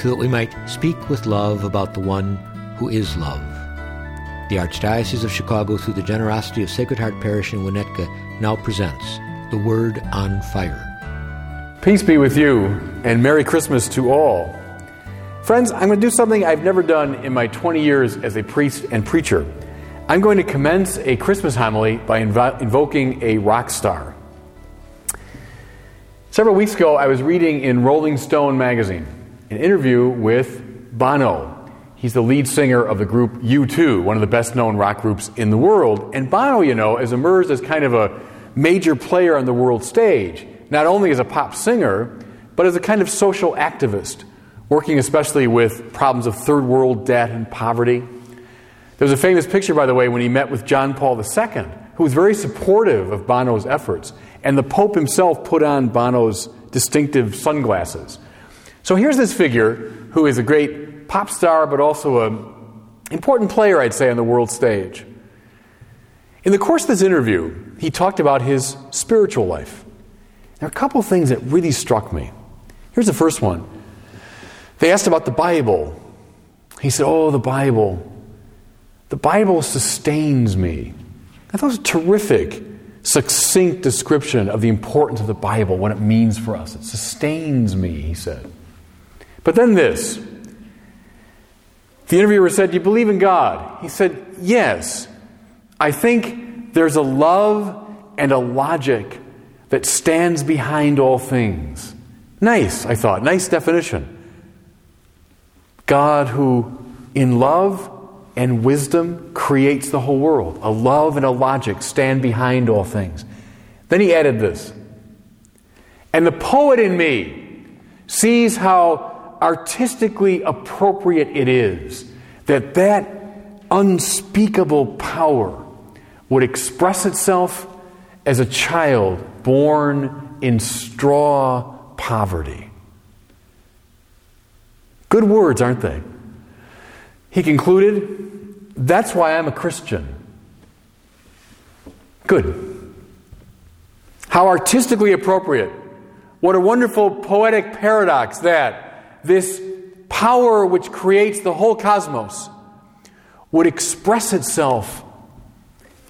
so that we might speak with love about the one who is love. The Archdiocese of Chicago, through the generosity of Sacred Heart Parish in Winnetka, now presents The Word on Fire. Peace be with you, and Merry Christmas to all. Friends, I'm going to do something I've never done in my 20 years as a priest and preacher. I'm going to commence a Christmas homily by invo- invoking a rock star. Several weeks ago, I was reading in Rolling Stone magazine an interview with Bono. He's the lead singer of the group U2, one of the best known rock groups in the world. And Bono, you know, has emerged as kind of a major player on the world stage, not only as a pop singer, but as a kind of social activist, working especially with problems of third world debt and poverty. There's a famous picture, by the way, when he met with John Paul II, who was very supportive of Bono's efforts. And the Pope himself put on Bono's distinctive sunglasses. So here's this figure who is a great pop star, but also an important player, I'd say, on the world stage. In the course of this interview, he talked about his spiritual life. There are a couple things that really struck me. Here's the first one. They asked about the Bible. He said, Oh, the Bible. The Bible sustains me. I thought it was a terrific succinct description of the importance of the Bible, what it means for us. It sustains me, he said. But then this. The interviewer said, you believe in God? He said, Yes. I think there's a love and a logic that stands behind all things. Nice, I thought. Nice definition. God, who in love and wisdom creates the whole world. A love and a logic stand behind all things. Then he added this. And the poet in me sees how artistically appropriate it is that that unspeakable power would express itself as a child born in straw poverty. Good words, aren't they? He concluded, That's why I'm a Christian. Good. How artistically appropriate. What a wonderful poetic paradox that this power which creates the whole cosmos would express itself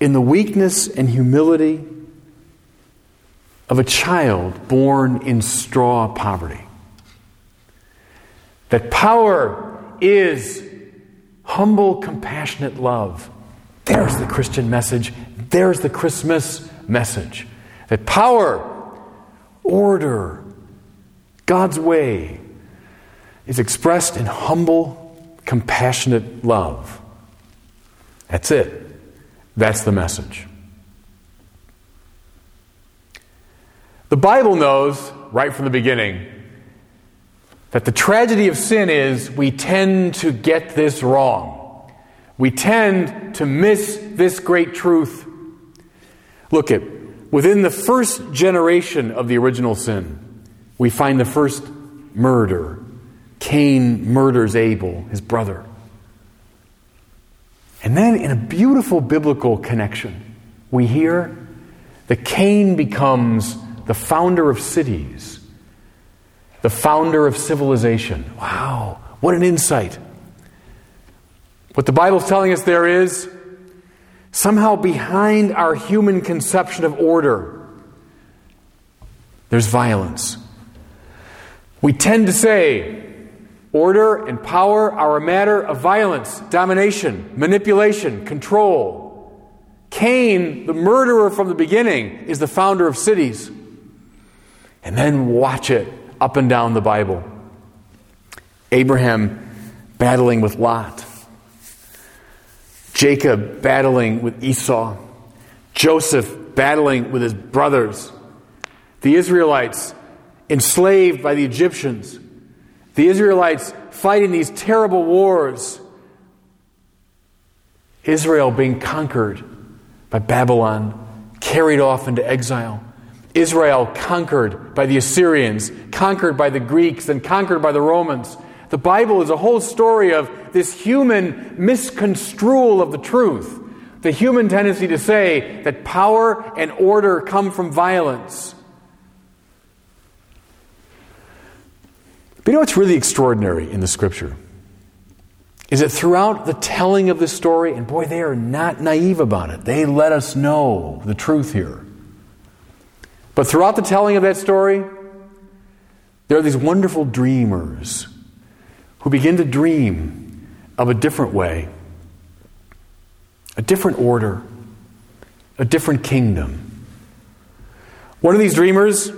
in the weakness and humility of a child born in straw poverty. That power is humble, compassionate love. There's the Christian message. There's the Christmas message. That power, order, God's way is expressed in humble, compassionate love. That's it. That's the message. The Bible knows right from the beginning that the tragedy of sin is we tend to get this wrong. We tend to miss this great truth. Look at within the first generation of the original sin, we find the first murder. Cain murders Abel, his brother. And then, in a beautiful biblical connection, we hear that Cain becomes the founder of cities the founder of civilization. Wow, what an insight. What the Bible's telling us there is somehow behind our human conception of order, there's violence. We tend to say order and power are a matter of violence, domination, manipulation, control. Cain, the murderer from the beginning, is the founder of cities. And then watch it up and down the Bible. Abraham battling with Lot, Jacob battling with Esau, Joseph battling with his brothers, the Israelites enslaved by the Egyptians, the Israelites fighting these terrible wars Israel being conquered by Babylon, carried off into exile. Israel conquered by the Assyrians, conquered by the Greeks, and conquered by the Romans. The Bible is a whole story of this human misconstrual of the truth, the human tendency to say that power and order come from violence. But you know what's really extraordinary in the scripture? Is that throughout the telling of this story, and boy, they are not naive about it, they let us know the truth here. But throughout the telling of that story, there are these wonderful dreamers who begin to dream of a different way, a different order, a different kingdom. One of these dreamers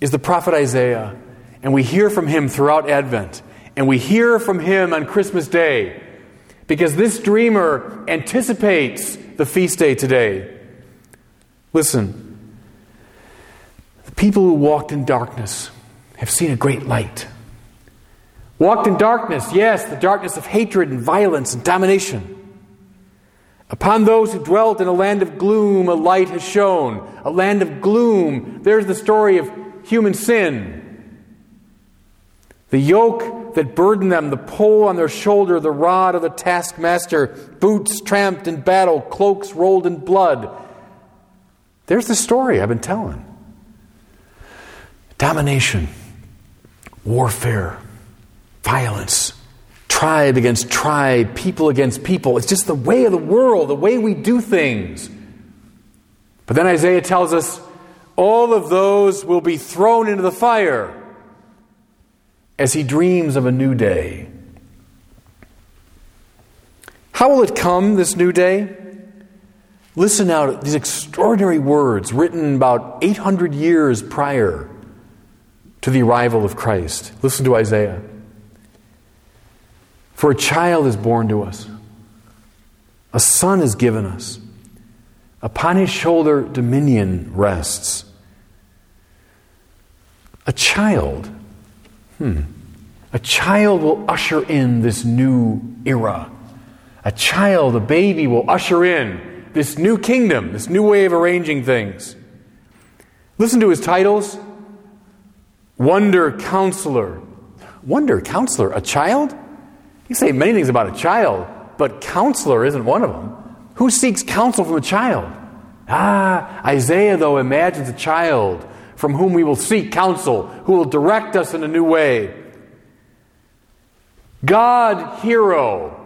is the prophet Isaiah, and we hear from him throughout Advent, and we hear from him on Christmas Day, because this dreamer anticipates the feast day today. Listen, the people who walked in darkness have seen a great light. Walked in darkness, yes, the darkness of hatred and violence and domination. Upon those who dwelt in a land of gloom, a light has shone. A land of gloom. There's the story of human sin. The yoke that burdened them, the pole on their shoulder, the rod of the taskmaster, boots tramped in battle, cloaks rolled in blood. There's the story I've been telling. Domination, warfare, violence, tribe against tribe, people against people. It's just the way of the world, the way we do things. But then Isaiah tells us all of those will be thrown into the fire as he dreams of a new day. How will it come, this new day? Listen now to these extraordinary words written about 800 years prior to the arrival of Christ. Listen to Isaiah. For a child is born to us, a son is given us. Upon his shoulder, dominion rests. A child, hmm, a child will usher in this new era. A child, a baby, will usher in this new kingdom, this new way of arranging things. Listen to his titles Wonder Counselor. Wonder Counselor, a child? You say many things about a child, but counselor isn't one of them. Who seeks counsel from a child? Ah, Isaiah, though, imagines a child from whom we will seek counsel, who will direct us in a new way. God, hero.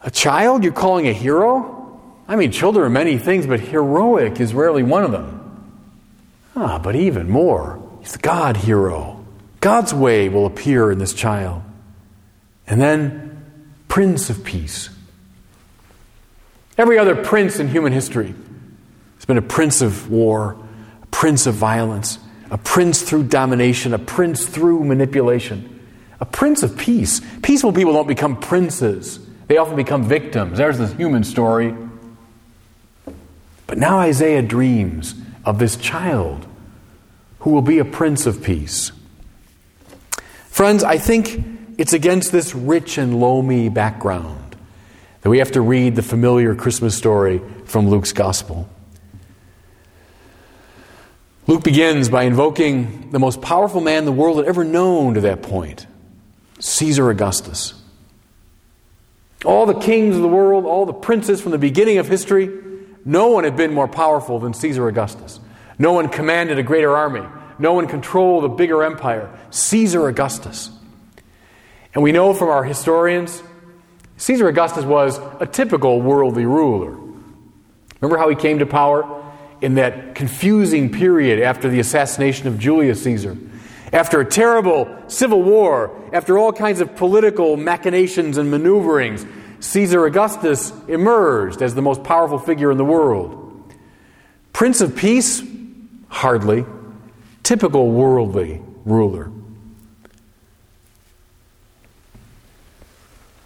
A child you're calling a hero? I mean, children are many things, but heroic is rarely one of them. Ah, but even more, he's the God hero. God's way will appear in this child. And then, Prince of Peace. Every other prince in human history has been a prince of war, prince of violence, a prince through domination, a prince through manipulation, a prince of peace. Peaceful people don't become princes, they often become victims. There's the human story. But now Isaiah dreams of this child who will be a prince of peace. Friends, I think it's against this rich and loamy background that we have to read the familiar Christmas story from Luke's Gospel. Luke begins by invoking the most powerful man the world had ever known to that point Caesar Augustus. All the kings of the world, all the princes from the beginning of history, no one had been more powerful than Caesar Augustus. No one commanded a greater army. No one controlled a bigger empire. Caesar Augustus. And we know from our historians, Caesar Augustus was a typical worldly ruler. Remember how he came to power? In that confusing period after the assassination of Julius Caesar. After a terrible civil war, after all kinds of political machinations and maneuverings, Caesar Augustus emerged as the most powerful figure in the world. Prince of Peace? Hardly. Typical worldly ruler.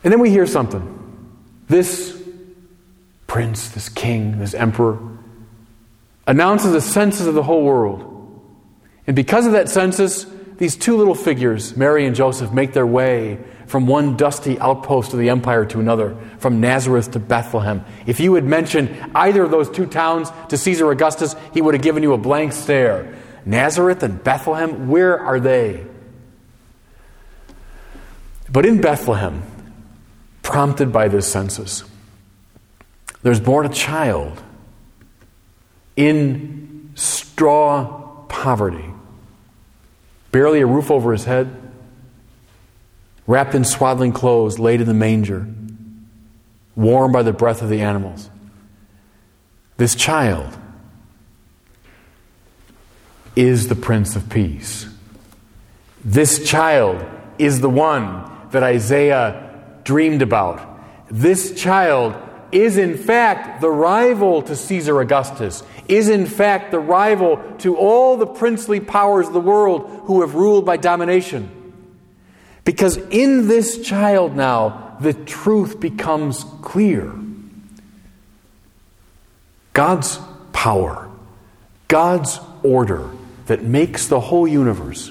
And then we hear something. This prince, this king, this emperor announces a census of the whole world. And because of that census, these two little figures, Mary and Joseph, make their way from one dusty outpost of the empire to another, from Nazareth to Bethlehem. If you had mentioned either of those two towns to Caesar Augustus, he would have given you a blank stare. Nazareth and Bethlehem, where are they? But in Bethlehem, prompted by this census, there's born a child in straw poverty, barely a roof over his head, wrapped in swaddling clothes, laid in the manger, warmed by the breath of the animals. This child is the Prince of Peace. This child is the one that Isaiah dreamed about. This child is in fact the rival to Caesar Augustus, is in fact the rival to all the princely powers of the world who have ruled by domination. Because in this child now, the truth becomes clear. God's power, God's order that makes the whole universe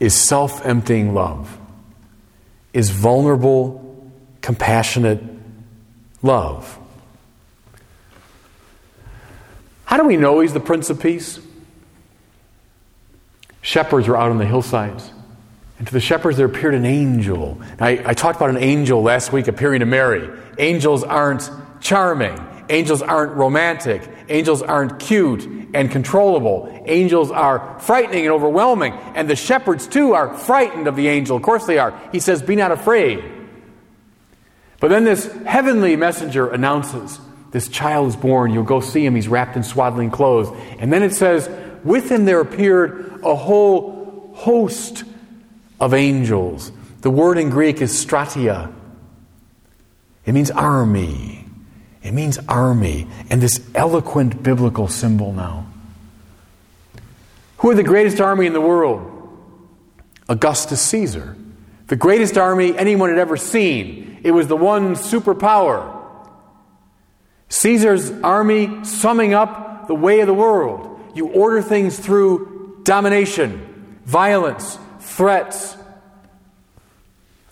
is self emptying love, is vulnerable, compassionate love. How do we know he's the Prince of Peace? Shepherds were out on the hillsides. And to the shepherds there appeared an angel. I, I talked about an angel last week appearing to Mary. Angels aren't charming. Angels aren't romantic. Angels aren't cute and controllable. Angels are frightening and overwhelming. And the shepherds, too, are frightened of the angel. Of course they are. He says, Be not afraid. But then this heavenly messenger announces, This child is born. You'll go see him. He's wrapped in swaddling clothes. And then it says, With him there appeared a whole host of angels. The word in Greek is stratia, it means army. It means army, and this eloquent biblical symbol now. Who are the greatest army in the world? Augustus Caesar. The greatest army anyone had ever seen. It was the one superpower. Caesar's army summing up the way of the world. You order things through domination, violence, threats.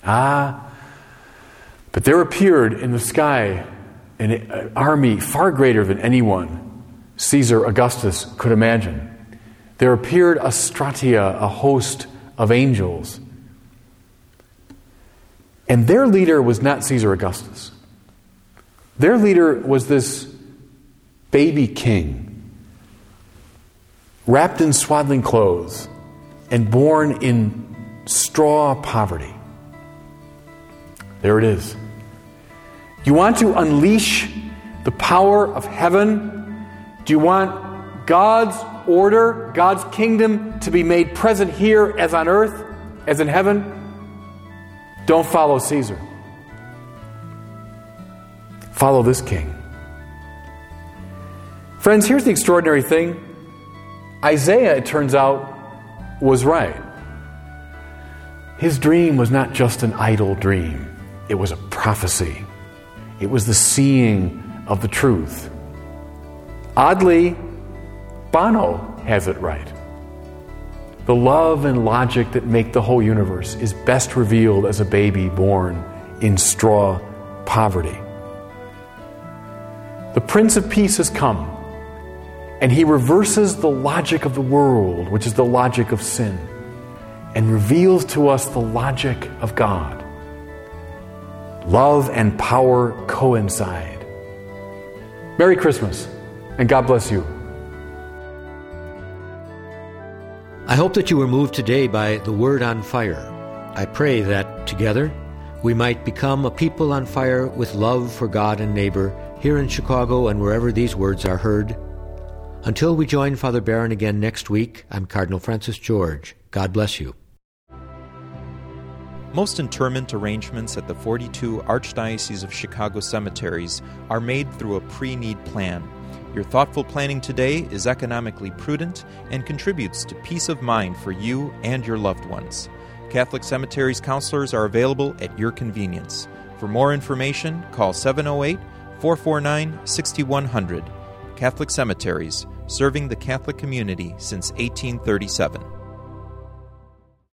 Ah, but there appeared in the sky an army far greater than anyone Caesar Augustus could imagine. There appeared a stratia, a host of angels. And their leader was not Caesar Augustus. Their leader was this baby king, wrapped in swaddling clothes and born in straw poverty. There it is. You want to unleash the power of heaven? Do you want God's order, God's kingdom to be made present here as on earth, as in heaven? Don't follow Caesar. Follow this king. Friends, here's the extraordinary thing Isaiah, it turns out, was right. His dream was not just an idle dream, it was a prophecy. It was the seeing of the truth. Oddly, Bono has it right. The love and logic that make the whole universe is best revealed as a baby born in straw poverty. The Prince of Peace has come, and he reverses the logic of the world, which is the logic of sin, and reveals to us the logic of God. Love and power coincide. Merry Christmas, and God bless you. I hope that you were moved today by the Word on Fire. I pray that together we might become a people on fire with love for God and neighbor here in Chicago and wherever these words are heard. Until we join Father Barron again next week, I'm Cardinal Francis George. God bless you. Most interment arrangements at the 42 Archdiocese of Chicago cemeteries are made through a pre need plan. Your thoughtful planning today is economically prudent and contributes to peace of mind for you and your loved ones. Catholic Cemeteries counselors are available at your convenience. For more information, call 708 449 6100. Catholic Cemeteries, serving the Catholic community since 1837.